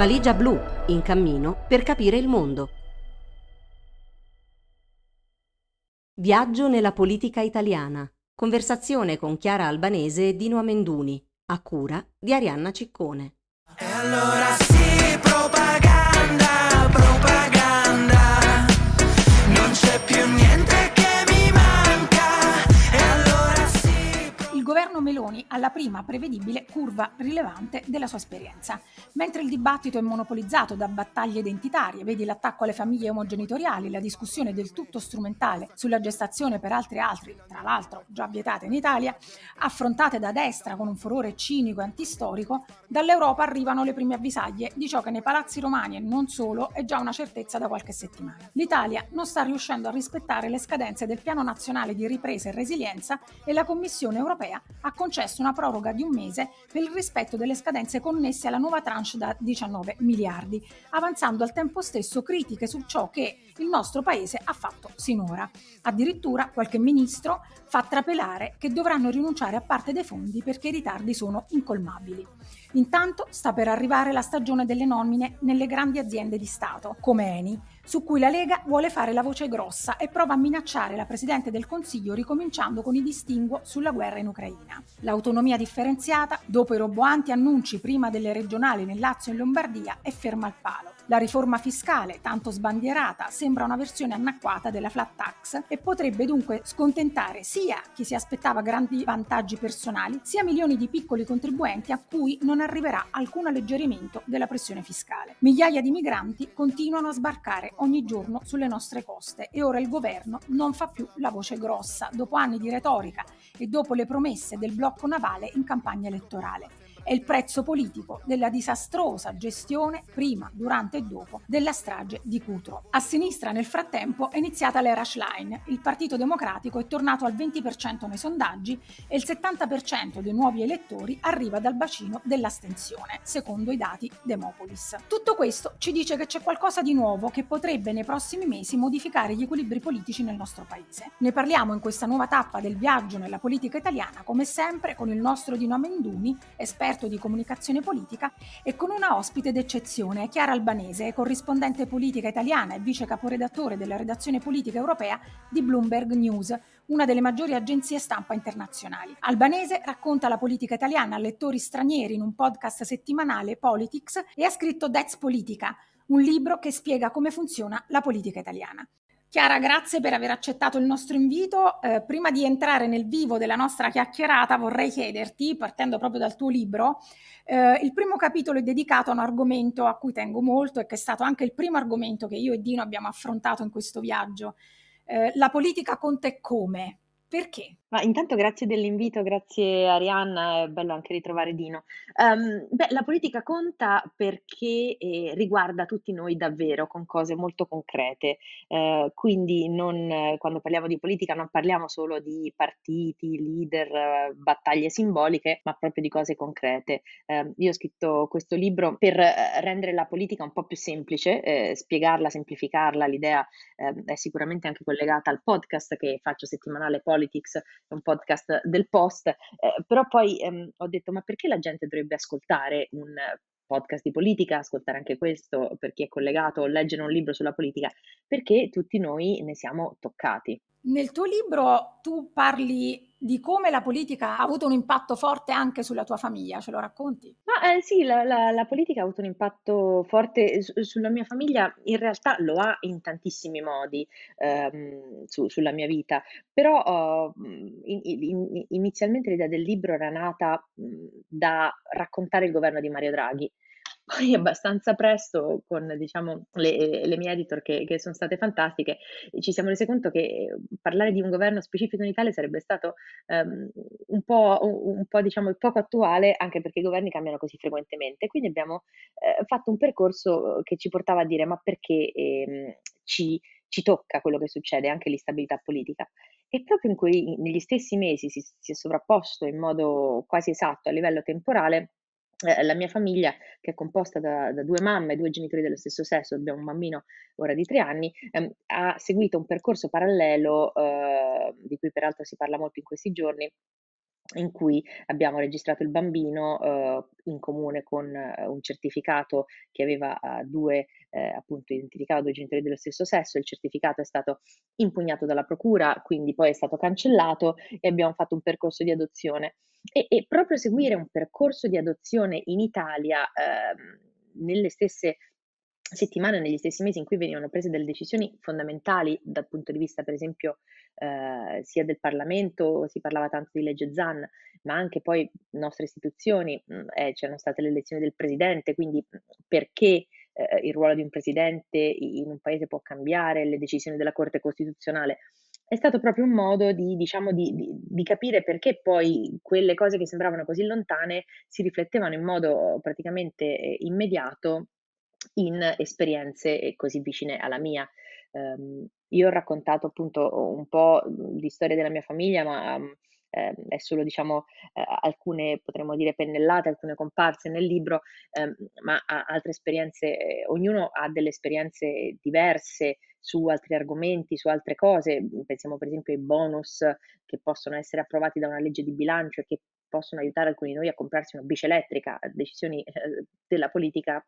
Valigia blu, in cammino per capire il mondo. Viaggio nella politica italiana. Conversazione con Chiara Albanese e Dino Amenduni, a cura di Arianna Ciccone. E allora sì, governo Meloni ha la prima prevedibile curva rilevante della sua esperienza. Mentre il dibattito è monopolizzato da battaglie identitarie, vedi l'attacco alle famiglie omogenitoriali, la discussione del tutto strumentale sulla gestazione per altri altri, tra l'altro già vietate in Italia, affrontate da destra con un furore cinico e antistorico, dall'Europa arrivano le prime avvisaglie di ciò che nei palazzi romani e non solo è già una certezza da qualche settimana. L'Italia non sta riuscendo a rispettare le scadenze del Piano Nazionale di Ripresa e Resilienza e la Commissione europea ha concesso una proroga di un mese per il rispetto delle scadenze connesse alla nuova tranche da 19 miliardi, avanzando al tempo stesso critiche su ciò che il nostro paese ha fatto sinora. Addirittura qualche ministro fa trapelare che dovranno rinunciare a parte dei fondi perché i ritardi sono incolmabili. Intanto sta per arrivare la stagione delle nomine nelle grandi aziende di Stato, come Eni, su cui la Lega vuole fare la voce grossa e prova a minacciare la Presidente del Consiglio ricominciando con i distinguo sulla guerra in Ucraina. L'autonomia differenziata, dopo i roboanti annunci prima delle regionali nel Lazio e in Lombardia, è ferma al palo. La riforma fiscale, tanto sbandierata, sembra una versione annacquata della flat tax e potrebbe dunque scontentare sia chi si aspettava grandi vantaggi personali, sia milioni di piccoli contribuenti a cui non arriverà alcun alleggerimento della pressione fiscale. Migliaia di migranti continuano a sbarcare ogni giorno sulle nostre coste e ora il governo non fa più la voce grossa dopo anni di retorica e dopo le promesse del blocco navale in campagna elettorale è il prezzo politico della disastrosa gestione prima, durante e dopo della strage di Cutro. A sinistra nel frattempo è iniziata l'era Schlein, il Partito Democratico è tornato al 20% nei sondaggi e il 70% dei nuovi elettori arriva dal bacino dell'astensione, secondo i dati Demopolis. Tutto questo ci dice che c'è qualcosa di nuovo che potrebbe nei prossimi mesi modificare gli equilibri politici nel nostro paese. Ne parliamo in questa nuova tappa del viaggio nella politica italiana, come sempre con il nostro Dino Amenduni, esperto esperto di comunicazione politica, e con una ospite d'eccezione, Chiara Albanese, corrispondente politica italiana e vice caporedattore della redazione politica europea di Bloomberg News, una delle maggiori agenzie stampa internazionali. Albanese racconta la politica italiana a lettori stranieri in un podcast settimanale Politics e ha scritto That's Politica, un libro che spiega come funziona la politica italiana. Chiara, grazie per aver accettato il nostro invito. Eh, prima di entrare nel vivo della nostra chiacchierata, vorrei chiederti, partendo proprio dal tuo libro, eh, il primo capitolo è dedicato a un argomento a cui tengo molto e che è stato anche il primo argomento che io e Dino abbiamo affrontato in questo viaggio. Eh, la politica conta e come? Perché? Ma intanto grazie dell'invito, grazie Arianna, è bello anche ritrovare Dino. Ehm, beh, la politica conta perché eh, riguarda tutti noi davvero con cose molto concrete, eh, quindi non, quando parliamo di politica non parliamo solo di partiti, leader, battaglie simboliche, ma proprio di cose concrete. Ehm, io ho scritto questo libro per eh, rendere la politica un po' più semplice, eh, spiegarla, semplificarla, l'idea ehm, è sicuramente anche collegata al podcast che faccio settimanale Politics, è un podcast del Post, eh, però poi ehm, ho detto ma perché la gente dovrebbe ascoltare un podcast di politica, ascoltare anche questo per chi è collegato leggere un libro sulla politica? Perché tutti noi ne siamo toccati. Nel tuo libro tu parli di come la politica ha avuto un impatto forte anche sulla tua famiglia, ce lo racconti? Ma eh, sì, la, la- la politica ha avuto un impatto forte su- sulla mia famiglia, in realtà lo ha in tantissimi modi ehm, su- sulla mia vita, però oh, in- in- inizialmente l'idea del libro era nata mh, da raccontare il governo di Mario Draghi. Poi abbastanza presto, con diciamo, le, le mie editor che, che sono state fantastiche, ci siamo resi conto che parlare di un governo specifico in Italia sarebbe stato ehm, un po', un, po', diciamo, poco attuale, anche perché i governi cambiano così frequentemente. Quindi abbiamo eh, fatto un percorso che ci portava a dire ma perché ehm, ci, ci tocca quello che succede, anche l'instabilità politica. E proprio in quei, negli stessi mesi si, si è sovrapposto in modo quasi esatto a livello temporale eh, la mia famiglia, che è composta da, da, due mamme, due genitori dello stesso sesso, abbiamo un bambino ora di tre anni, ehm, ha seguito un percorso parallelo, eh, di cui peraltro si parla molto in questi giorni, in cui abbiamo registrato il bambino, uhm, in comune con eh, un certificato che aveva, uhm, 2 ehm, appunto identificava 2 genitori dello stesso sesso, il certificato è stato impugnato dalla procura, quindi poi è stato cancellato e abbiamo fatto un percorso di adozione. E e proprio seguire un percorso di adozione in Italia, nelle stesse settimane, negli stessi mesi in cui venivano prese delle decisioni fondamentali dal punto di vista, per esempio, ehm, sia del Parlamento, si parlava tanto di legge Zan, ma anche poi nostre istituzioni, mhmm, eh, c'erano state le elezioni del presidente, quindi, mhmm, perché, ehm, il ruolo di un presidente in un paese può cambiare, le decisioni della Corte Costituzionale. È stato proprio un modo di diciamo di di di capire perché poi quelle cose che sembravano così lontane si riflettevano in modo praticamente, ehm, immediato in esperienze, ehm, così vicine alla mia. Ehm, io ho raccontato appunto un po', mhmm, di storia della mia famiglia, ma, mhmm, ehm, è solo diciamo, ehm, alcune potremmo dire pennellate, alcune comparse nel libro, ehm, ma altre esperienze ehm, ognuno ha delle esperienze diverse su altri argomenti, su altre cose. Pensiamo per esempio ai bonus che possono essere approvati da una legge di bilancio e che possono aiutare alcuni di noi a comprarsi una bici elettrica, decisioni, ehm, della politica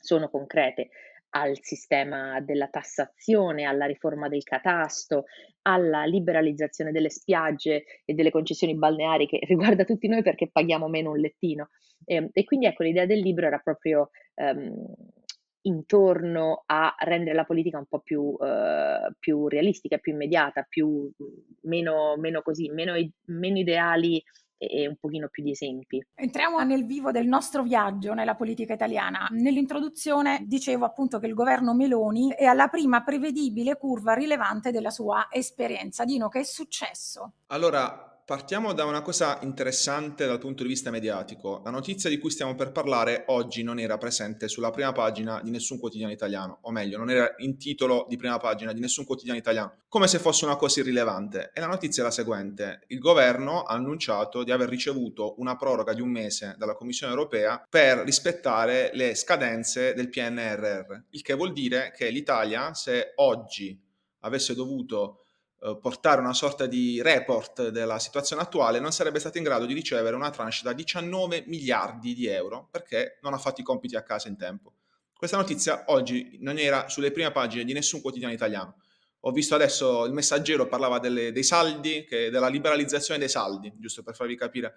sono concrete, al sistema della tassazione, alla riforma del catasto, alla liberalizzazione delle spiagge e delle concessioni balneari che riguarda tutti noi perché paghiamo meno un lettino. Ehm, e quindi ecco l'idea del libro era proprio, ehm, intorno a rendere la politica un po' più, ehm, più realistica, più immediata, più meno meno così, meno meno ideali e un pochino più di esempi. Entriamo nel vivo del nostro viaggio nella politica italiana. Nell'introduzione dicevo appunto che il governo Meloni è alla prima prevedibile curva rilevante della sua esperienza. Dino, che è successo? Allora, Partiamo da una cosa interessante dal punto di vista mediatico. La notizia di cui stiamo per parlare oggi non era presente sulla prima pagina di nessun quotidiano italiano, o meglio, non era in titolo di prima pagina di nessun quotidiano italiano, come se fosse una cosa irrilevante. E la notizia è la seguente. Il governo ha annunciato di aver ricevuto una proroga di un mese dalla Commissione europea per rispettare le scadenze del PNRR, il che vuol dire che l'Italia, se oggi avesse dovuto portare una sorta di report della situazione attuale, non sarebbe stato in grado di ricevere una tranche da 19 miliardi di euro perché non ha fatto i compiti a casa in tempo. Questa notizia oggi non era sulle prime pagine di nessun quotidiano italiano. Ho visto adesso il messaggero parlava delle, dei saldi, che, della liberalizzazione dei saldi, giusto per farvi capire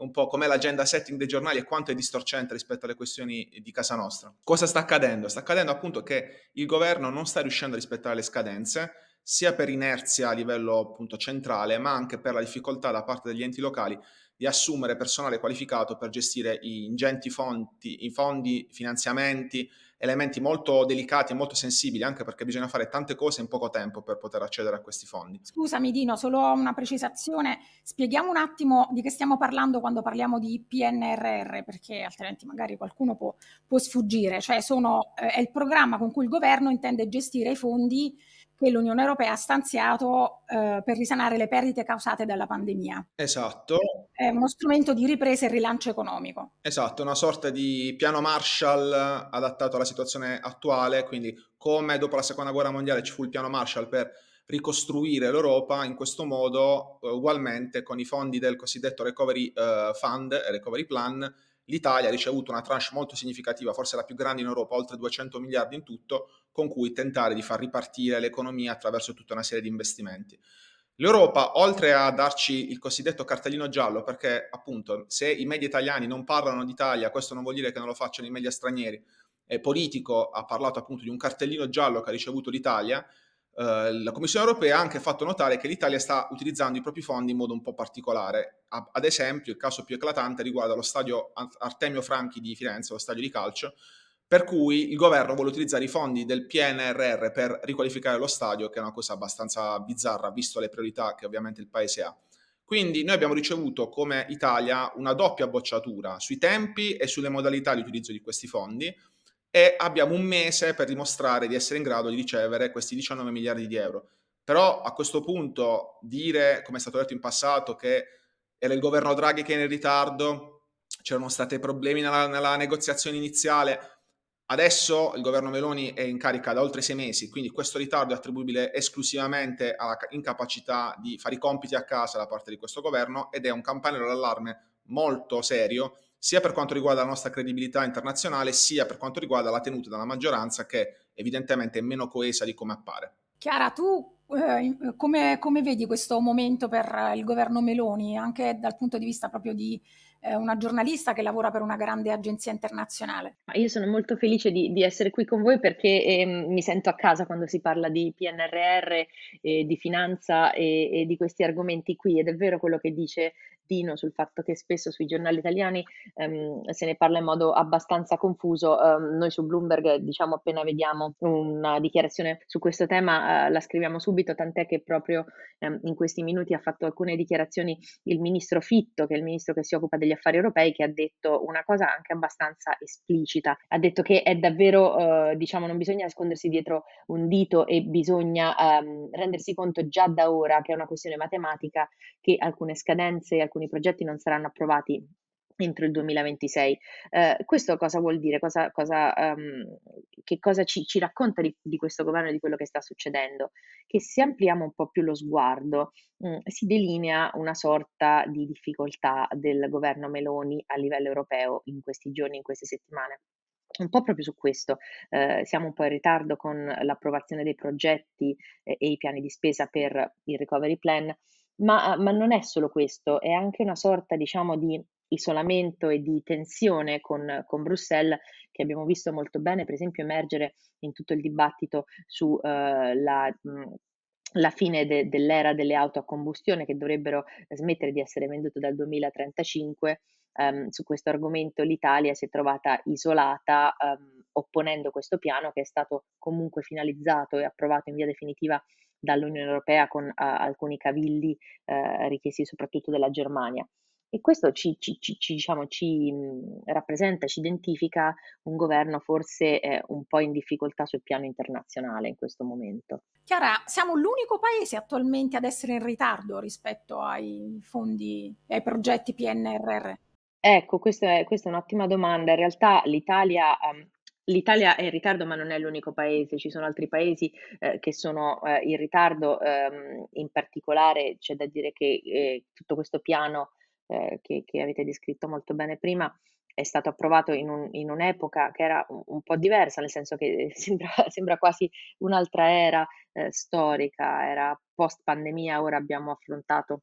un po' com'è l'agenda setting dei giornali e quanto è distorcente rispetto alle questioni di casa nostra. Cosa sta accadendo? Sta accadendo appunto che il governo non sta riuscendo a rispettare le scadenze, sia per inerzia a livello appunto centrale, ma anche per la difficoltà da parte degli enti locali di assumere personale qualificato per gestire ingenti fondi, i fondi, finanziamenti, elementi molto delicati e molto sensibili, anche perché bisogna fare tante cose in poco tempo per poter accedere a questi fondi. Scusami Dino, solo una precisazione. Spieghiamo un attimo di che stiamo parlando quando parliamo di PNRR, perché altrimenti magari qualcuno può, può sfuggire. Cioè sono, eh, è il programma con cui il governo intende gestire i fondi che l'Unione Europea ha stanziato eh, per risanare le perdite causate dalla pandemia. Esatto. È uno strumento di ripresa e rilancio economico. Esatto, una sorta di piano Marshall adattato alla situazione attuale, quindi come dopo la seconda guerra mondiale ci fu il piano Marshall per ricostruire l'Europa, in questo modo ugualmente con i fondi del cosiddetto Recovery uh, Fund e Recovery Plan l'Italia ha ricevuto una tranche molto significativa, forse la più grande in Europa, oltre 200 miliardi in tutto, con cui tentare di far ripartire l'economia attraverso tutta una serie di investimenti. L'Europa, oltre a darci il cosiddetto cartellino giallo, perché appunto se i media italiani non parlano d'Italia, questo non vuol dire che non lo facciano i media stranieri, e Politico ha parlato appunto di un cartellino giallo che ha ricevuto l'Italia, eh, la Commissione europea ha anche fatto notare che l'Italia sta utilizzando i propri fondi in modo un po' particolare. Ad esempio, il caso più eclatante riguarda lo stadio Artemio Franchi di Firenze, lo stadio di calcio, per cui il governo vuole utilizzare i fondi del PNRR per riqualificare lo stadio, che è una cosa abbastanza bizzarra, visto le priorità che ovviamente il paese ha. Quindi noi abbiamo ricevuto come Italia una doppia bocciatura sui tempi e sulle modalità di utilizzo di questi fondi e abbiamo un mese per dimostrare di essere in grado di ricevere questi 19 miliardi di euro. Però a questo punto dire, come è stato detto in passato, che era il governo Draghi che era in ritardo, c'erano stati problemi nella, nella negoziazione iniziale, Adesso il governo Meloni è in carica da oltre sei mesi, quindi questo ritardo è attribuibile esclusivamente alla incapacità di fare i compiti a casa da parte di questo governo ed è un campanello d'allarme molto serio sia per quanto riguarda la nostra credibilità internazionale, sia per quanto riguarda la tenuta della maggioranza che evidentemente è meno coesa di come appare. Chiara, tu eh, come, come, vedi questo momento per il governo Meloni, anche dal punto di vista proprio di eh, una giornalista che lavora per una grande agenzia internazionale? Io sono molto felice di, di essere qui con voi perché eh, mi sento a casa quando si parla di PNRR, di finanza e, e di questi argomenti qui ed è vero quello che dice Dino sul fatto che spesso sui giornali italiani ehm, se ne parla in modo abbastanza confuso. Um, noi su Bloomberg, diciamo, appena vediamo una dichiarazione su questo tema, uh, la scriviamo subito, tant'è che proprio um, in questi minuti ha fatto alcune dichiarazioni il ministro Fitto, che è il ministro che si occupa degli affari europei, che ha detto una cosa anche abbastanza esplicita. Ha detto che è davvero, uh, diciamo, non bisogna nascondersi dietro un dito e bisogna um, rendersi conto già da ora che è una questione matematica che alcune scadenze, alcune alcuni progetti non saranno approvati entro il 2026. Eh, questo cosa vuol dire? Cosa, cosa, um, che cosa ci, ci racconta di, di, questo governo e di quello che sta succedendo? Che se ampliamo un po' più lo sguardo, mh, mm, si delinea una sorta di difficoltà del governo Meloni a livello europeo in questi giorni, in queste settimane. Un po' proprio su questo, eh, siamo un po' in ritardo con l'approvazione dei progetti eh, e i piani di spesa per il recovery plan, ma, ma non è solo questo, è anche una sorta, diciamo, di isolamento e di tensione con, con, Bruxelles che abbiamo visto molto bene, per esempio, emergere in tutto il dibattito sulla eh, uh, la fine de, dell'era delle auto a combustione che dovrebbero smettere di essere vendute dal 2035. Um, ehm, su questo argomento l'Italia si è trovata isolata um, opponendo questo piano che è stato comunque finalizzato e approvato in via definitiva dall'Unione Europea con uh, alcuni cavilli uh, richiesti soprattutto dalla Germania. E questo ci, ci, ci, diciamo, ci mh, rappresenta, ci identifica un governo forse eh, un po' in difficoltà sul piano internazionale in questo momento. Chiara, siamo l'unico paese attualmente ad essere in ritardo rispetto ai fondi e ai progetti PNRR? Ecco, questa è, questa è un'ottima domanda. In realtà l'Italia um, L'Italia è in ritardo, ma non è l'unico paese, ci sono altri paesi eh, che sono eh, in ritardo, ehm, in particolare c'è da dire che eh, tutto questo piano eh, che, che, avete descritto molto bene prima è stato approvato in, un, in un'epoca che era un, un, po' diversa, nel senso che sembra, sembra quasi un'altra era eh, storica, era post pandemia, ora abbiamo affrontato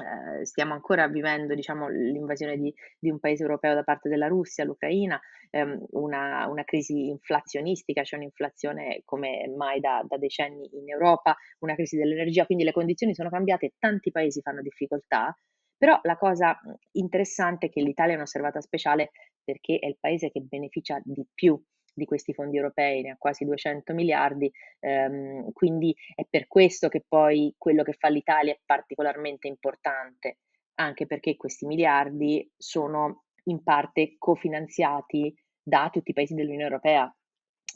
eh, stiamo ancora vivendo diciamo, l'invasione di, di, un paese europeo da parte della Russia, l'Ucraina, ehm, una, una, crisi inflazionistica, c'è cioè un'inflazione come mai da, da, decenni in Europa, una crisi dell'energia, quindi le condizioni sono cambiate, tanti paesi fanno difficoltà, però la cosa interessante è che l'Italia è un'osservata speciale perché è il paese che beneficia di più di questi fondi europei, ne ha quasi 200 miliardi, ehm, quindi è per questo che poi quello che fa l'Italia è particolarmente importante, anche perché questi miliardi sono in parte cofinanziati da tutti i paesi dell'Unione Europea,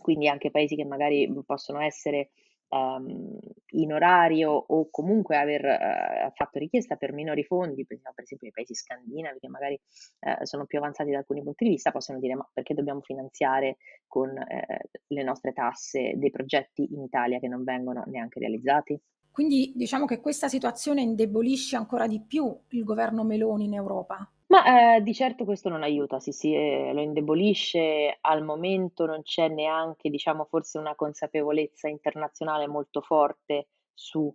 quindi anche paesi che magari possono essere um, in orario o comunque aver uh, fatto richiesta per minori fondi, pensiamo per esempio ai paesi scandinavi che magari uh, sono più avanzati da alcuni punti di vista, possono dire ma perché dobbiamo finanziare con uh, le nostre tasse dei progetti in Italia che non vengono neanche realizzati? Quindi diciamo che questa situazione indebolisce ancora di più il governo Meloni in Europa. Ma, ehm, di certo questo non aiuta, sì, sì, ehm, lo indebolisce. Al momento non c'è neanche, diciamo, forse una consapevolezza internazionale molto forte su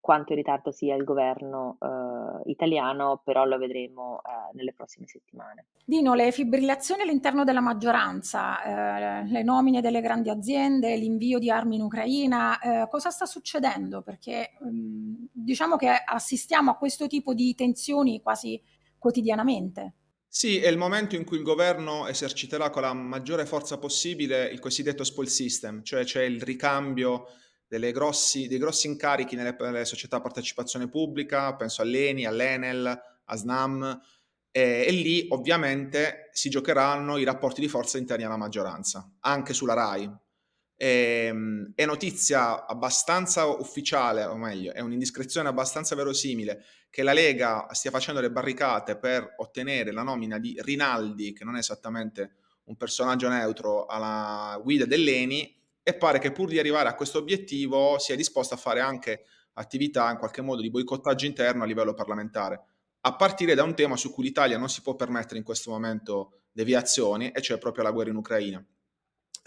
quanto in ritardo sia il governo, uhm, italiano, però lo vedremo, uhm, nelle prossime settimane. Dino, le fibrillazioni all'interno della maggioranza, ehm, le nomine delle grandi aziende, l'invio di armi in Ucraina, ehm, cosa sta succedendo? Perché, mhmm, diciamo che assistiamo a questo tipo di tensioni quasi quotidianamente. Sì, è il momento in cui il governo eserciterà con la maggiore forza possibile il cosiddetto spoil system, cioè c'è il ricambio grossi, dei grossi incarichi nelle, nelle, società a partecipazione pubblica, penso all'ENI, all'Enel, a SNAM, e, e, lì ovviamente si giocheranno i rapporti di forza interni alla maggioranza, anche sulla RAI. Ehm, è notizia abbastanza ufficiale, o meglio, è un'indiscrezione abbastanza verosimile che la Lega stia facendo le barricate per ottenere la nomina di Rinaldi, che non è esattamente un personaggio neutro alla guida dell'ENI e pare che pur di arrivare a questo obiettivo sia disposto a fare anche attività in qualche modo di boicottaggio interno a livello parlamentare, a partire da un tema su cui l'Italia non si può permettere in questo momento deviazioni, e cioè proprio la guerra in Ucraina.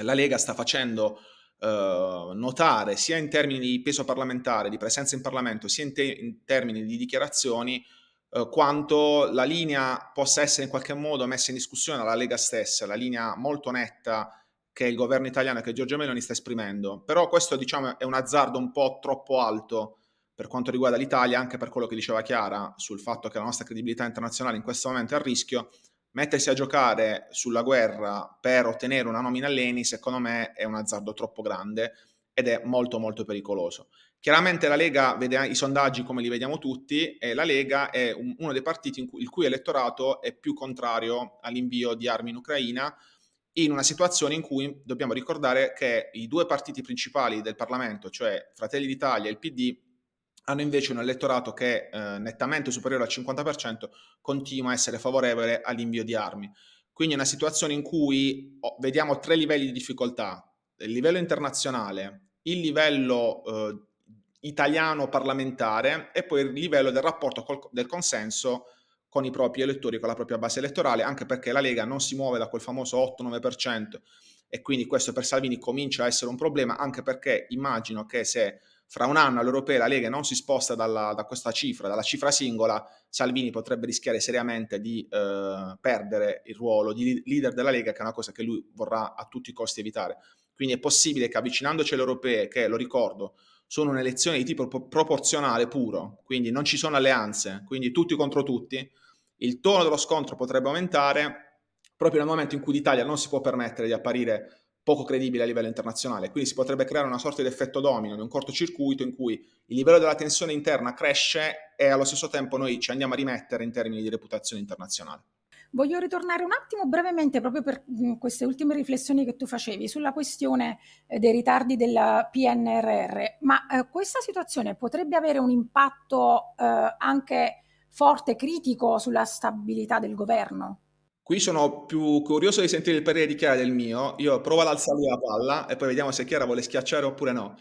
La Lega sta facendo eh, notare sia in termini di peso parlamentare, di presenza in Parlamento, sia in, te- in termini di dichiarazioni, eh, quanto la linea possa essere in qualche modo messa in discussione dalla Lega stessa, la linea molto netta che il governo italiano e che Giorgio Meloni sta esprimendo. Però questo diciamo è un azzardo un po' troppo alto per quanto riguarda l'Italia, anche per quello che diceva Chiara sul fatto che la nostra credibilità internazionale in questo momento è a rischio, mettersi a giocare sulla guerra per ottenere una nomina all'ENI, secondo me è un azzardo troppo grande ed è molto molto pericoloso. Chiaramente la Lega vede i sondaggi come li vediamo tutti e la Lega è un, uno dei partiti cui, il cui elettorato è più contrario all'invio di armi in Ucraina in una situazione in cui dobbiamo ricordare che i due partiti principali del Parlamento, cioè Fratelli d'Italia e il PD, hanno invece un elettorato che eh, nettamente superiore al 50% continua a essere favorevole all'invio di armi. Quindi è una situazione in cui oh, vediamo tre livelli di difficoltà, il livello internazionale, il livello eh, italiano parlamentare e poi il livello del rapporto col, del consenso con i propri elettori, con la propria base elettorale, anche perché la Lega non si muove da quel famoso 8-9% e quindi questo per Salvini comincia a essere un problema, anche perché immagino che se fra un anno all'Europea la Lega non si sposta dalla, da questa cifra, dalla cifra singola, Salvini potrebbe rischiare seriamente di eh, perdere il ruolo di leader della Lega, che è una cosa che lui vorrà a tutti i costi evitare. Quindi è possibile che avvicinandoci alle europee, che lo ricordo, sono un'elezione di tipo proporzionale puro, quindi non ci sono alleanze, quindi tutti contro tutti, il tono dello scontro potrebbe aumentare proprio nel momento in cui l'Italia non si può permettere di apparire poco credibile a livello internazionale. Quindi si potrebbe creare una sorta di effetto domino, di un cortocircuito in cui il livello della tensione interna cresce e allo stesso tempo noi ci andiamo a rimettere in termini di reputazione internazionale. Voglio ritornare un attimo brevemente proprio per queste ultime riflessioni che tu facevi sulla questione eh, dei ritardi del PNRR, ma eh, questa situazione potrebbe avere un impatto eh, anche forte, critico sulla stabilità del governo? Qui sono più curioso di sentire il parere di Chiara del mio. Io provo ad alzargli la palla e poi vediamo se Chiara vuole schiacciare oppure no.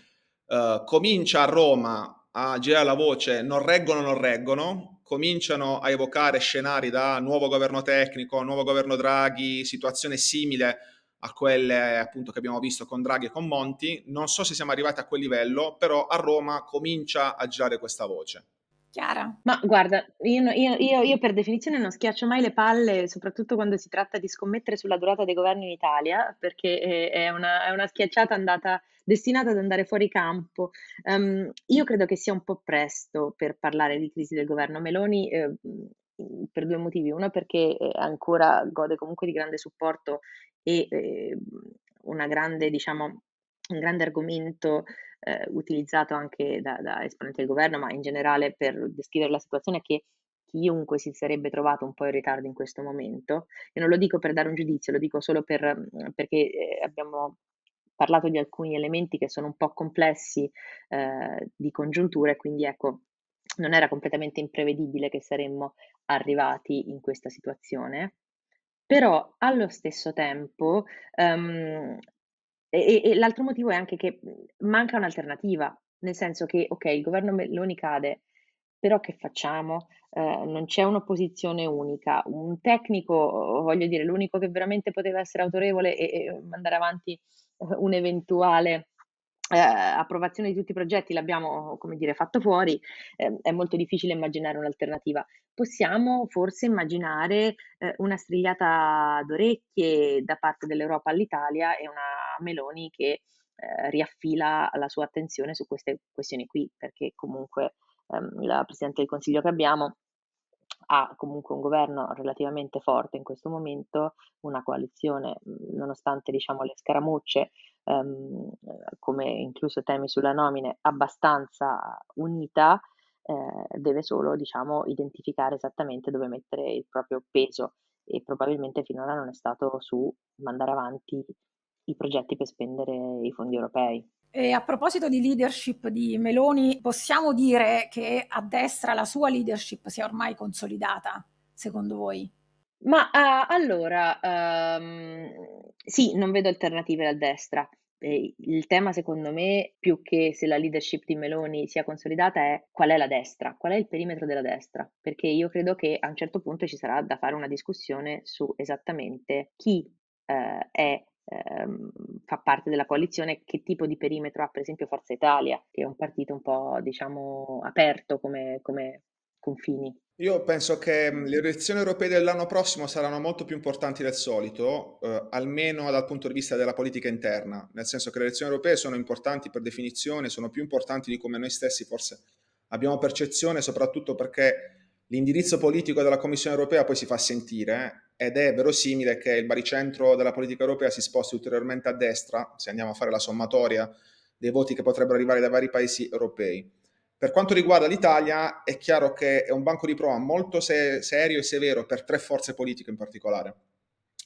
Uh, comincia a Roma a girare la voce non reggono, non reggono. Cominciano a evocare scenari da nuovo governo tecnico, nuovo governo Draghi, situazione simile a quelle appunto che abbiamo visto con Draghi e con Monti. Non so se siamo arrivati a quel livello, però a Roma comincia a girare questa voce. Chiara? Ma guarda, io, io- io- io per definizione non schiaccio mai le palle, soprattutto quando si tratta di scommettere sulla durata dei governi in Italia, perché è, una, è una schiacciata andata, destinata ad andare fuori campo. Ehm, io credo che sia un po' presto per parlare di crisi del governo Meloni, eh, per due motivi. Uno perché eh, ancora gode comunque di grande supporto e eh, una grande, diciamo, un grande argomento eh, utilizzato anche da, da esponenti del governo, ma in generale per descrivere la situazione è che chiunque si sarebbe trovato un po' in ritardo in questo momento. E non lo dico per dare un giudizio, lo dico solo per, perché eh, abbiamo parlato di alcuni elementi che sono un po' complessi eh, di congiuntura e quindi ecco, non era completamente imprevedibile che saremmo arrivati in questa situazione. Però allo stesso tempo um, e, e, l'altro motivo è anche che manca un'alternativa, nel senso che, ok, il governo Meloni cade, però che facciamo? Eh, non c'è un'opposizione unica. Un tecnico, voglio dire, l'unico che veramente poteva essere autorevole e, e mandare avanti eh, un eventuale eh, approvazione di tutti i progetti l'abbiamo, come dire, fatto fuori, eh, è molto difficile immaginare un'alternativa. Possiamo forse immaginare eh, una strigliata d'orecchie da parte dell'Europa all'Italia e una Meloni che eh, riaffila la sua attenzione su queste questioni qui, perché comunque ehm, la Presidente del Consiglio che abbiamo ha comunque un governo relativamente forte in questo momento, una coalizione, nonostante diciamo, le scaramucce, ehm, come incluso temi sulla nomine, abbastanza unita, eh, deve solo diciamo, identificare esattamente dove mettere il proprio peso e probabilmente finora non è stato su mandare avanti i progetti per spendere i fondi europei. E a proposito di leadership di Meloni, possiamo dire che a destra la sua leadership si è ormai consolidata, secondo voi? Ma uh, allora, um, Sì, non vedo alternative alla destra. Il tema secondo me, più che se la leadership di Meloni sia consolidata, è qual è la destra, qual è il perimetro della destra, perché io credo che a un certo punto ci sarà da fare una discussione su esattamente chi, ehm, è ehm, fa parte della coalizione, che tipo di perimetro ha per esempio Forza Italia, che è un partito un po' diciamo aperto come come confini. Io penso che le elezioni europee dell'anno prossimo saranno molto più importanti del solito, eh, almeno dal punto di vista della politica interna, nel senso che le elezioni europee sono importanti per definizione, sono più importanti di come noi stessi forse abbiamo percezione, soprattutto perché l'indirizzo politico della Commissione europea poi si fa sentire eh, ed è verosimile che il baricentro della politica europea si sposti ulteriormente a destra, se andiamo a fare la sommatoria dei voti che potrebbero arrivare dai vari paesi europei. Per quanto riguarda l'Italia, è chiaro che è un banco di prova molto se- serio e severo per tre forze politiche in particolare.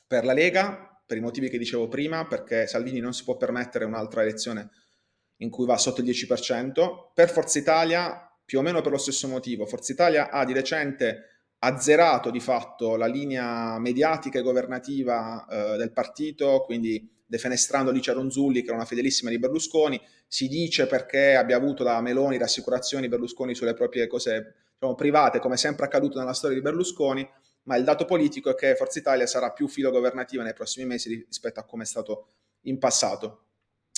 Per la Lega, per i motivi che dicevo prima, perché Salvini non si può permettere un'altra elezione in cui va sotto il 10%. Per Forza Italia, più o meno per lo stesso motivo. Forza Italia ha di recente azzerato di fatto la linea mediatica e governativa eh, del partito, quindi defenestrando Licia Ronzulli, che era una fedelissima di Berlusconi, si dice perché abbia avuto da Meloni rassicurazioni Berlusconi sulle proprie cose diciamo, private, come sempre accaduto nella storia di Berlusconi, ma il dato politico è che Forza Italia sarà più filo governativa nei prossimi mesi rispetto a come è stato in passato.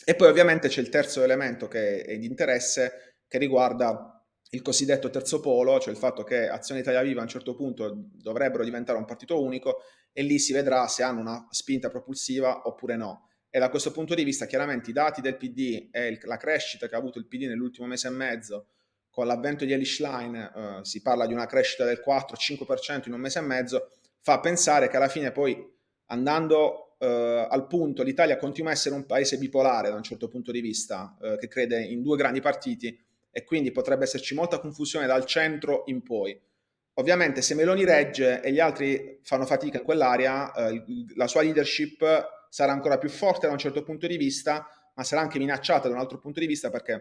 E poi ovviamente c'è il terzo elemento che è di interesse, che riguarda il cosiddetto terzo polo, cioè il fatto che Azione Italia Viva a un certo punto dovrebbero diventare un partito unico e lì si vedrà se hanno una spinta propulsiva oppure no. E da questo punto di vista chiaramente i dati del PD e il, la crescita che ha avuto il PD nell'ultimo mese e mezzo, con l'avvento di Elish Line eh, si parla di una crescita del 4-5% in un mese e mezzo, fa pensare che alla fine poi andando eh, al punto l'Italia continua a essere un paese bipolare da un certo punto di vista, eh, che crede in due grandi partiti, e quindi potrebbe esserci molta confusione dal centro in poi. Ovviamente se Meloni regge e gli altri fanno fatica in quell'area, eh, la sua leadership sarà ancora più forte da un certo punto di vista, ma sarà anche minacciata da un altro punto di vista perché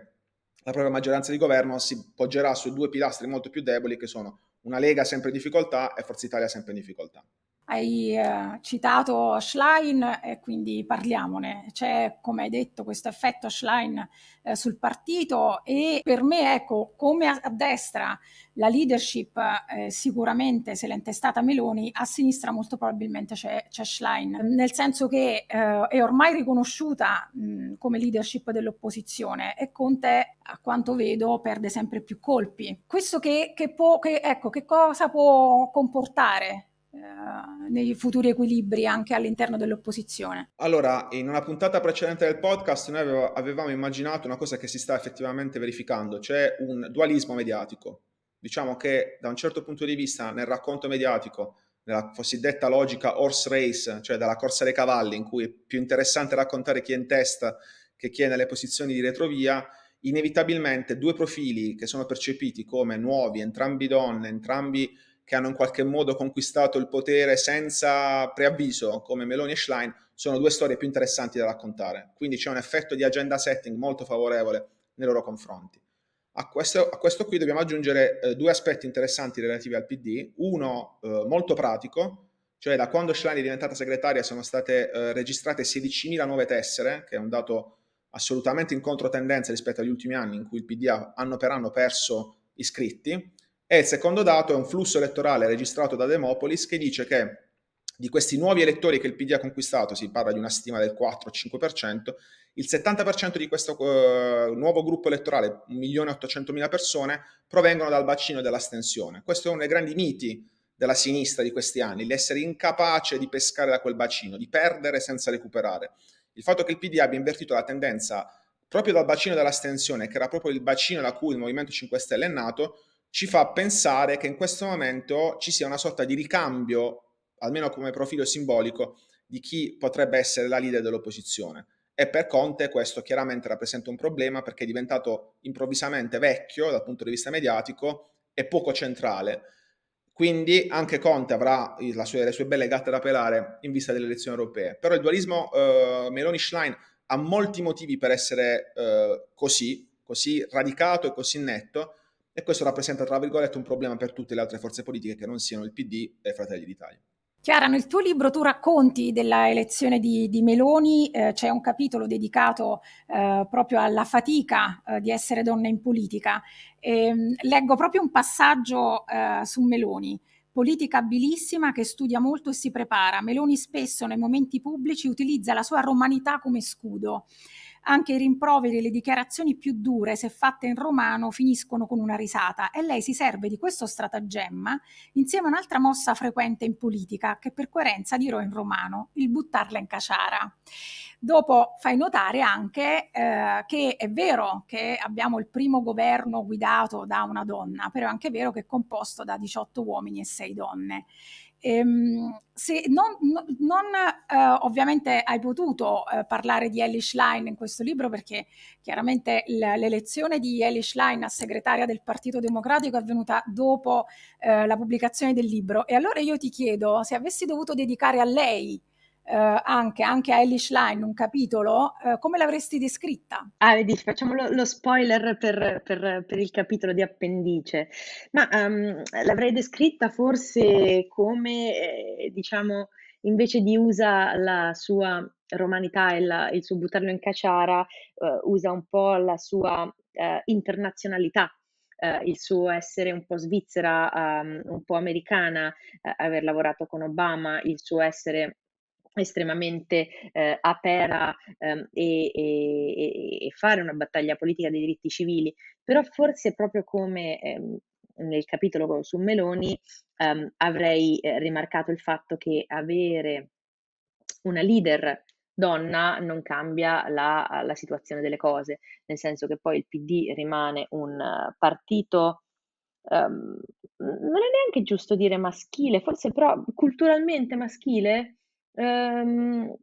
la propria maggioranza di governo si poggerà su due pilastri molto più deboli che sono una Lega sempre in difficoltà e Forza Italia sempre in difficoltà. Hai eh, citato Schlein e quindi parliamone. C'è, come hai detto, questo effetto Schlein eh, sul partito e per me, ecco, come a, a destra la leadership eh, sicuramente se l'è intestata Meloni, a sinistra molto probabilmente c'è, c'è Schlein, nel senso che eh, è ormai riconosciuta mh, come leadership dell'opposizione e Conte, a quanto vedo, perde sempre più colpi. Questo che, che, può, che, ecco, che cosa può comportare nei futuri equilibri anche all'interno dell'opposizione? Allora, in una puntata precedente del podcast noi avevamo immaginato una cosa che si sta effettivamente verificando, cioè un dualismo mediatico. Diciamo che da un certo punto di vista nel racconto mediatico, nella cosiddetta logica horse race, cioè della corsa dei cavalli, in cui è più interessante raccontare chi è in testa che chi è nelle posizioni di retrovia, inevitabilmente due profili che sono percepiti come nuovi, entrambi donne, entrambi che hanno in qualche modo conquistato il potere senza preavviso, come Meloni e Schlein, sono due storie più interessanti da raccontare. Quindi c'è un effetto di agenda setting molto favorevole nei loro confronti. A questo, a questo qui dobbiamo aggiungere eh, due aspetti interessanti relativi al PD. Uno eh, molto pratico, cioè da quando Schlein è diventata segretaria sono state eh, registrate 16.000 nuove tessere, che è un dato assolutamente in controtendenza rispetto agli ultimi anni in cui il PD ha anno per anno perso iscritti e il secondo dato è un flusso elettorale registrato da Demopolis che dice che di questi nuovi elettori che il PD ha conquistato, si parla di una stima del 4-5%, il 70% di questo uh, nuovo gruppo elettorale, 1.800.000 persone, provengono dal bacino dell'astensione. Questo è uno dei grandi miti della sinistra di questi anni, l'essere incapace di pescare da quel bacino, di perdere senza recuperare. Il fatto che il PD abbia invertito la tendenza proprio dal bacino dell'astensione, che era proprio il bacino da cui il Movimento 5 Stelle è nato, ci fa pensare che in questo momento ci sia una sorta di ricambio, almeno come profilo simbolico, di chi potrebbe essere la leader dell'opposizione. E per Conte questo chiaramente rappresenta un problema perché è diventato improvvisamente vecchio dal punto di vista mediatico e poco centrale. Quindi anche Conte avrà sue, le sue belle gatte da pelare in vista delle elezioni europee. Però il dualismo eh, Meloni-Schlein ha molti motivi per essere eh, così, così radicato e così netto, e questo rappresenta, tra virgolette, un problema per tutte le altre forze politiche che non siano il PD e Fratelli d'Italia. Chiara, nel tuo libro tu racconti della elezione di, di Meloni, eh, c'è un capitolo dedicato eh, proprio alla fatica eh, di essere donna in politica. E, ehm, leggo proprio un passaggio eh, su Meloni. Politica abilissima che studia molto e si prepara. Meloni spesso nei momenti pubblici utilizza la sua romanità come scudo. Anche i rimproveri e le dichiarazioni più dure, se fatte in romano, finiscono con una risata e lei si serve di questo stratagemma insieme a un'altra mossa frequente in politica, che per coerenza dirò in romano, il buttarla in caciara. Dopo fai notare anche eh, che è vero che abbiamo il primo governo guidato da una donna, però è anche vero che è composto da 18 uomini e 6 donne. Ehm, se non, non eh, ovviamente hai potuto eh, parlare di Elish Line in questo libro perché chiaramente l'elezione di Elish Line a segretaria del Partito Democratico è avvenuta dopo eh, la pubblicazione del libro. E allora io ti chiedo se avessi dovuto dedicare a lei eh, anche, anche, a Elish Line un capitolo, eh, come l'avresti descritta? Ah, vedi, facciamo lo, lo spoiler per, per, per, il capitolo di appendice. Ma um, l'avrei descritta forse come, eh, diciamo, invece di usa la sua romanità e la, il suo buttarlo in caciara, uh, usa un po' la sua uh, internazionalità. Uh, il suo essere un po' svizzera, um, un po' americana, aver lavorato con Obama, il suo essere estremamente eh, apera ehm, e, e, e, fare una battaglia politica dei diritti civili, però forse proprio come ehm, nel capitolo su Meloni ehm, avrei eh, rimarcato il fatto che avere una leader donna non cambia la, la, situazione delle cose, nel senso che poi il PD rimane un partito, um, non è neanche giusto dire maschile, forse però culturalmente maschile, Ehm,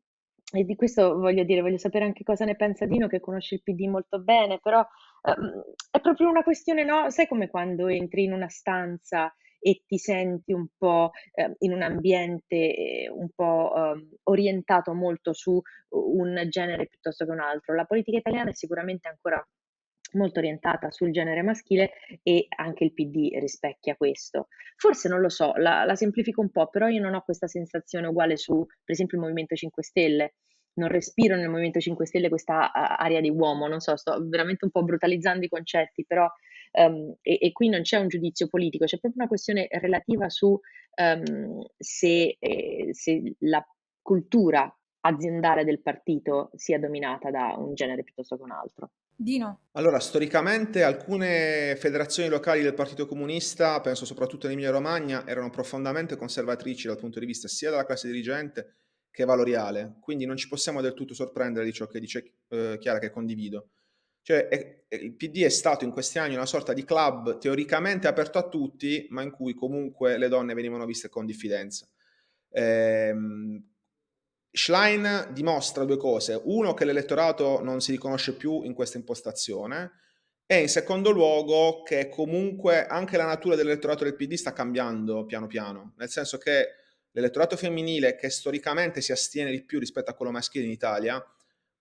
e di questo voglio dire, voglio sapere anche cosa ne pensa Dino, che conosce il PD molto bene, però ehm, è proprio una questione, no? Sai come quando entri in una stanza e ti senti un po' eh, in un ambiente un po' eh, orientato molto su un genere piuttosto che un altro. La politica italiana è sicuramente ancora molto orientata sul genere maschile e anche il PD rispecchia questo. Forse non lo so, la, la semplifico un po', però io non ho questa sensazione uguale su, per esempio, il Movimento 5 Stelle non respiro nel Movimento 5 Stelle questa aria di uomo, non so, sto veramente un po' brutalizzando i concetti, però um, e, e, qui non c'è un giudizio politico, c'è proprio una questione relativa su um, se, eh, se la cultura aziendale del partito sia dominata da un genere piuttosto che un altro. Dino. Allora, storicamente alcune federazioni locali del Partito Comunista, penso soprattutto in Emilia Romagna, erano profondamente conservatrici dal punto di vista sia della classe dirigente che valoriale, quindi non ci possiamo del tutto sorprendere di ciò che dice eh, Chiara che condivido. Cioè, è, è, il PD è stato in questi anni una sorta di club teoricamente aperto a tutti, ma in cui comunque le donne venivano viste con diffidenza. Ehm, Schlein dimostra due cose. Uno, che l'elettorato non si riconosce più in questa impostazione e in secondo luogo che comunque anche la natura dell'elettorato del PD sta cambiando piano piano, nel senso che l'elettorato femminile che storicamente si astiene di più rispetto a quello maschile in Italia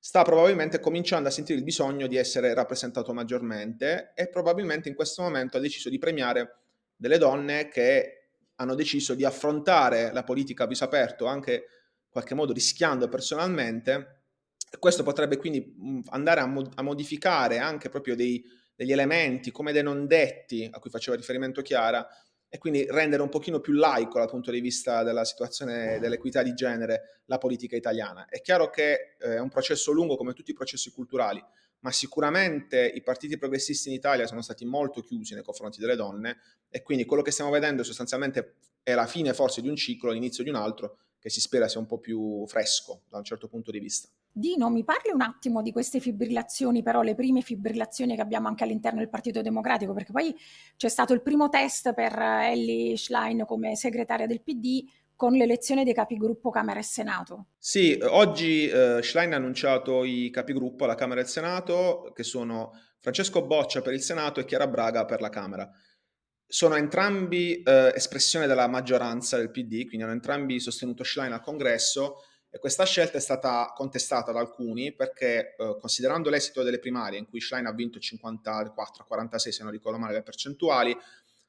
sta probabilmente cominciando a sentire il bisogno di essere rappresentato maggiormente e probabilmente in questo momento ha deciso di premiare delle donne che hanno deciso di affrontare la politica a viso aperto anche qualche modo rischiando personalmente, questo potrebbe quindi andare a, mod- a modificare anche proprio dei, degli elementi come dei non detti a cui faceva riferimento Chiara e quindi rendere un pochino più laico dal punto di vista della situazione dell'equità di genere la politica italiana. È chiaro che eh, è un processo lungo come tutti i processi culturali, ma sicuramente i partiti progressisti in Italia sono stati molto chiusi nei confronti delle donne e quindi quello che stiamo vedendo sostanzialmente è la fine forse di un ciclo, l'inizio di un altro, che si spera sia un po' più fresco da un certo punto di vista. Dino, mi parli un attimo di queste fibrillazioni, però le prime fibrillazioni che abbiamo anche all'interno del Partito Democratico, perché poi c'è stato il primo test per Ellie Schlein come segretaria del PD con l'elezione dei capigruppo Camera e Senato. Sì, oggi eh, Schlein ha annunciato i capigruppo alla Camera e Senato, che sono Francesco Boccia per il Senato e Chiara Braga per la Camera sono entrambi eh, espressione della maggioranza del PD, quindi hanno entrambi sostenuto Schlein al congresso e questa scelta è stata contestata da alcuni perché eh, considerando l'esito delle primarie in cui Schlein ha vinto 54 46 se non ricordo male le percentuali,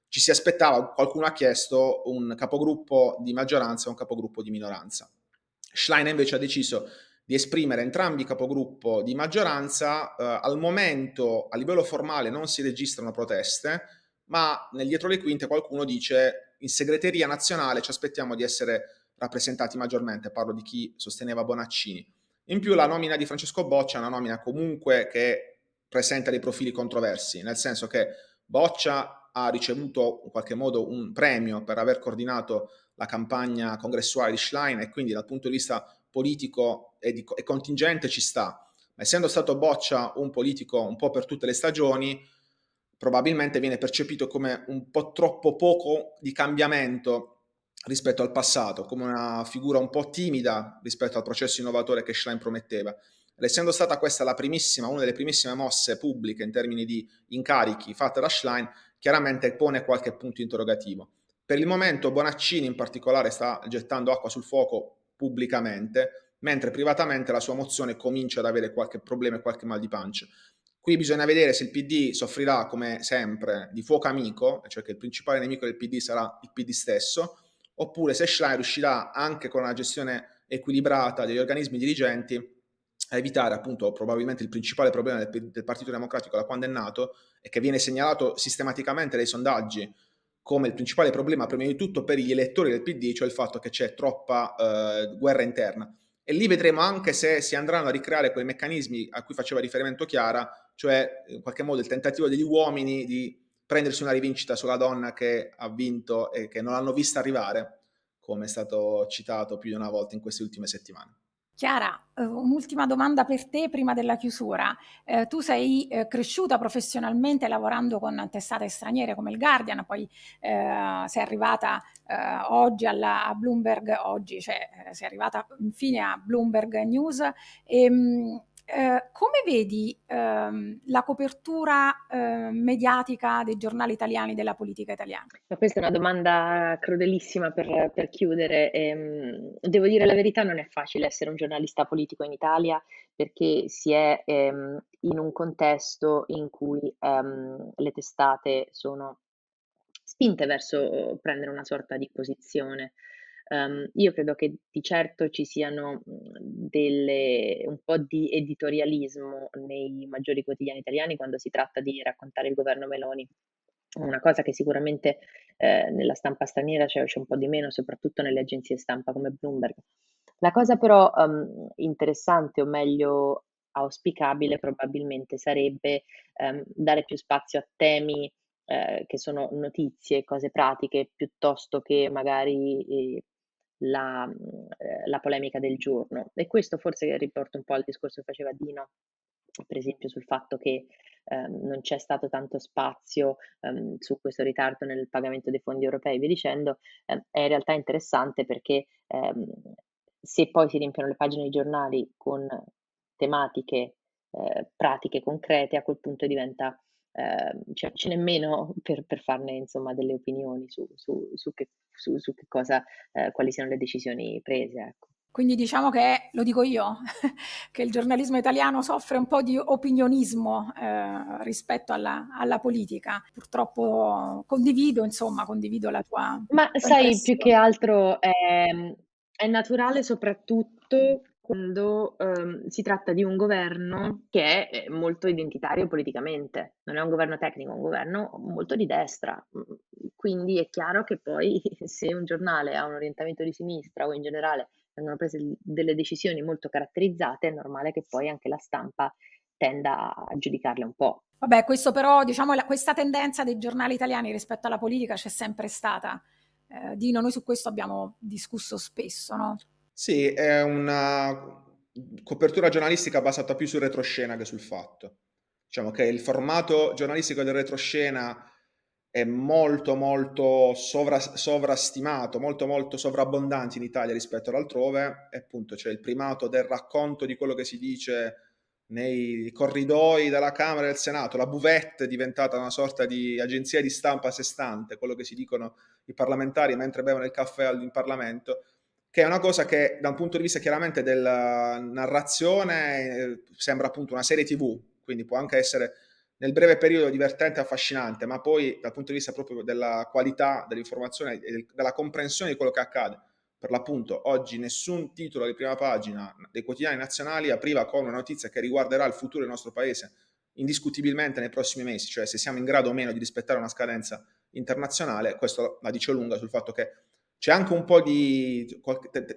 ci si aspettava, qualcuno ha chiesto un capogruppo di maggioranza e un capogruppo di minoranza. Schlein invece ha deciso di esprimere entrambi i capogruppo di maggioranza. Eh, al momento, a livello formale, non si registrano proteste, ma nel dietro le quinte qualcuno dice in segreteria nazionale ci aspettiamo di essere rappresentati maggiormente, parlo di chi sosteneva Bonaccini. In più la nomina di Francesco Boccia è una nomina comunque che presenta dei profili controversi, nel senso che Boccia ha ricevuto in qualche modo un premio per aver coordinato la campagna congressuale di Schlein e quindi dal punto di vista politico e, di, e contingente ci sta. Essendo stato Boccia un politico un po' per tutte le stagioni, probabilmente viene percepito come un po' troppo poco di cambiamento rispetto al passato, come una figura un po' timida rispetto al processo innovatore che Schlein prometteva. Essendo stata questa la primissima, una delle primissime mosse pubbliche in termini di incarichi fatte da Schlein, chiaramente pone qualche punto interrogativo. Per il momento Bonaccini in particolare sta gettando acqua sul fuoco pubblicamente, mentre privatamente la sua mozione comincia ad avere qualche problema e qualche mal di pancia. Qui bisogna vedere se il PD soffrirà, come sempre, di fuoco amico, cioè che il principale nemico del PD sarà il PD stesso, oppure se Schlein riuscirà anche con una gestione equilibrata degli organismi dirigenti a evitare appunto probabilmente il principale problema del, del Partito Democratico da quando è nato, e che viene segnalato sistematicamente dai sondaggi come il principale problema, prima di tutto per gli elettori del PD, cioè il fatto che c'è troppa eh, guerra interna. E lì vedremo anche se si andranno a ricreare quei meccanismi a cui faceva riferimento Chiara, cioè in qualche modo il tentativo degli uomini di prendersi una rivincita sulla donna che ha vinto e che non l'hanno vista arrivare, come è stato citato più di una volta in queste ultime settimane. Chiara, eh, un'ultima domanda per te prima della chiusura. Eh, tu sei eh, cresciuta professionalmente lavorando con testate straniere come il Guardian, poi eh, sei arrivata eh, oggi alla, a Bloomberg, oggi, cioè eh, sei arrivata infine a Bloomberg News. E, ehm, eh, come vedi ehm, la copertura eh, mediatica dei giornali italiani della politica italiana? Ma questa è una domanda crudelissima per, per chiudere. Ehm, devo dire la verità, non è facile essere un giornalista politico in Italia perché si è ehm, in un contesto in cui ehm, le testate sono spinte verso prendere una sorta di posizione. Um, io credo che di certo ci siano delle, un po' di editorialismo nei maggiori quotidiani italiani quando si tratta di raccontare il governo Meloni. Una cosa che sicuramente eh, nella stampa straniera c'è, c'è, un po' di meno, soprattutto nelle agenzie stampa come Bloomberg. La cosa però um, interessante o meglio auspicabile probabilmente sarebbe um, dare più spazio a temi eh, che sono notizie, cose pratiche, piuttosto che magari eh, la, eh, la polemica del giorno. E questo forse riporta un po' al discorso che faceva Dino, per esempio sul fatto che ehm, non c'è stato tanto spazio ehm, su questo ritardo nel pagamento dei fondi europei, vi dicendo, ehm, è in realtà interessante perché ehm, se poi si riempiono le pagine dei giornali con tematiche eh, pratiche, concrete, a quel punto diventa eh, cioè, ce n'è meno per, per, farne insomma delle opinioni su, su, su, che, su che, cosa, eh, quali siano le decisioni prese. Ecco. Quindi diciamo che, lo dico io, che il giornalismo italiano soffre un po' di opinionismo eh, rispetto alla, alla, politica. Purtroppo condivido, insomma, condivido la tua... Ma sai, più che altro è, è naturale soprattutto quando ehm, si tratta di un governo che è molto identitario politicamente, non è un governo tecnico, è un governo molto di destra. Quindi è chiaro che poi se un giornale ha un orientamento di sinistra o in generale vengono prese delle decisioni molto caratterizzate, è normale che poi anche la stampa tenda a giudicarle un po'. Vabbè, questo però, diciamo, la, questa tendenza dei giornali italiani rispetto alla politica c'è sempre stata. Eh, Dino, noi su questo abbiamo discusso spesso, no? Sì, è una copertura giornalistica basata più sul retroscena che sul fatto. Diciamo che il formato giornalistico del retroscena è molto molto sovra, sovrastimato, molto molto sovrabbondante in Italia rispetto ad altrove e appunto c'è il primato del racconto di quello che si dice nei corridoi della Camera e del Senato, la buvette è diventata una sorta di agenzia di stampa a sé stante, quello che si dicono i parlamentari mentre bevono il caffè in Parlamento che è una cosa che da un punto di vista chiaramente della narrazione eh, sembra appunto una serie tv, quindi può anche essere nel breve periodo divertente e affascinante, ma poi dal punto di vista proprio della qualità dell'informazione e della comprensione di quello che accade. Per l'appunto, oggi nessun titolo di prima pagina dei quotidiani nazionali apriva con una notizia che riguarderà il futuro del nostro paese, indiscutibilmente nei prossimi mesi, cioè se siamo in grado o meno di rispettare una scadenza internazionale, questo la dice lunga sul fatto che c'è anche un po' di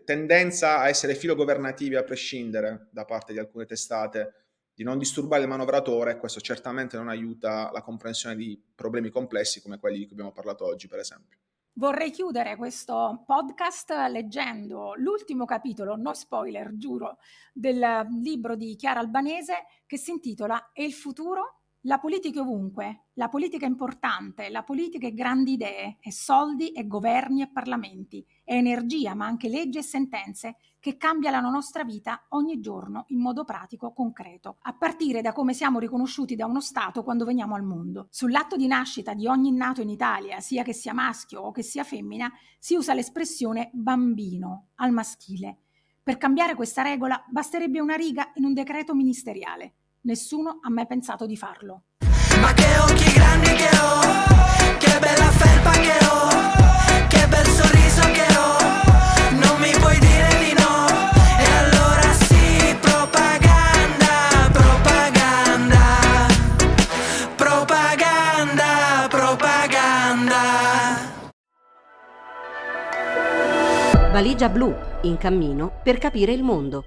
tendenza a essere filogovernativi a prescindere da parte di alcune testate di non disturbare il manovratore, questo certamente non aiuta la comprensione di problemi complessi come quelli di cui abbiamo parlato oggi, per esempio. Vorrei chiudere questo podcast leggendo l'ultimo capitolo, no spoiler, giuro, del libro di Chiara Albanese che si intitola E il futuro? La politica ovunque, la politica è importante, la politica è grandi idee, è soldi, è governi e parlamenti, è energia, ma anche leggi e sentenze che cambiano la nostra vita ogni giorno in modo pratico, concreto, a partire da come siamo riconosciuti da uno Stato quando veniamo al mondo. Sull'atto di nascita di ogni nato in Italia, sia che sia maschio o che sia femmina, si usa l'espressione bambino al maschile. Per cambiare questa regola basterebbe una riga in un decreto ministeriale Nessuno ha mai pensato di farlo. Ma che occhi grandi che ho, che bella felpa che ho, che bel sorriso che ho, non mi puoi dire di no. E allora sì, propaganda, propaganda, propaganda, propaganda. Valigia blu, in cammino per capire il mondo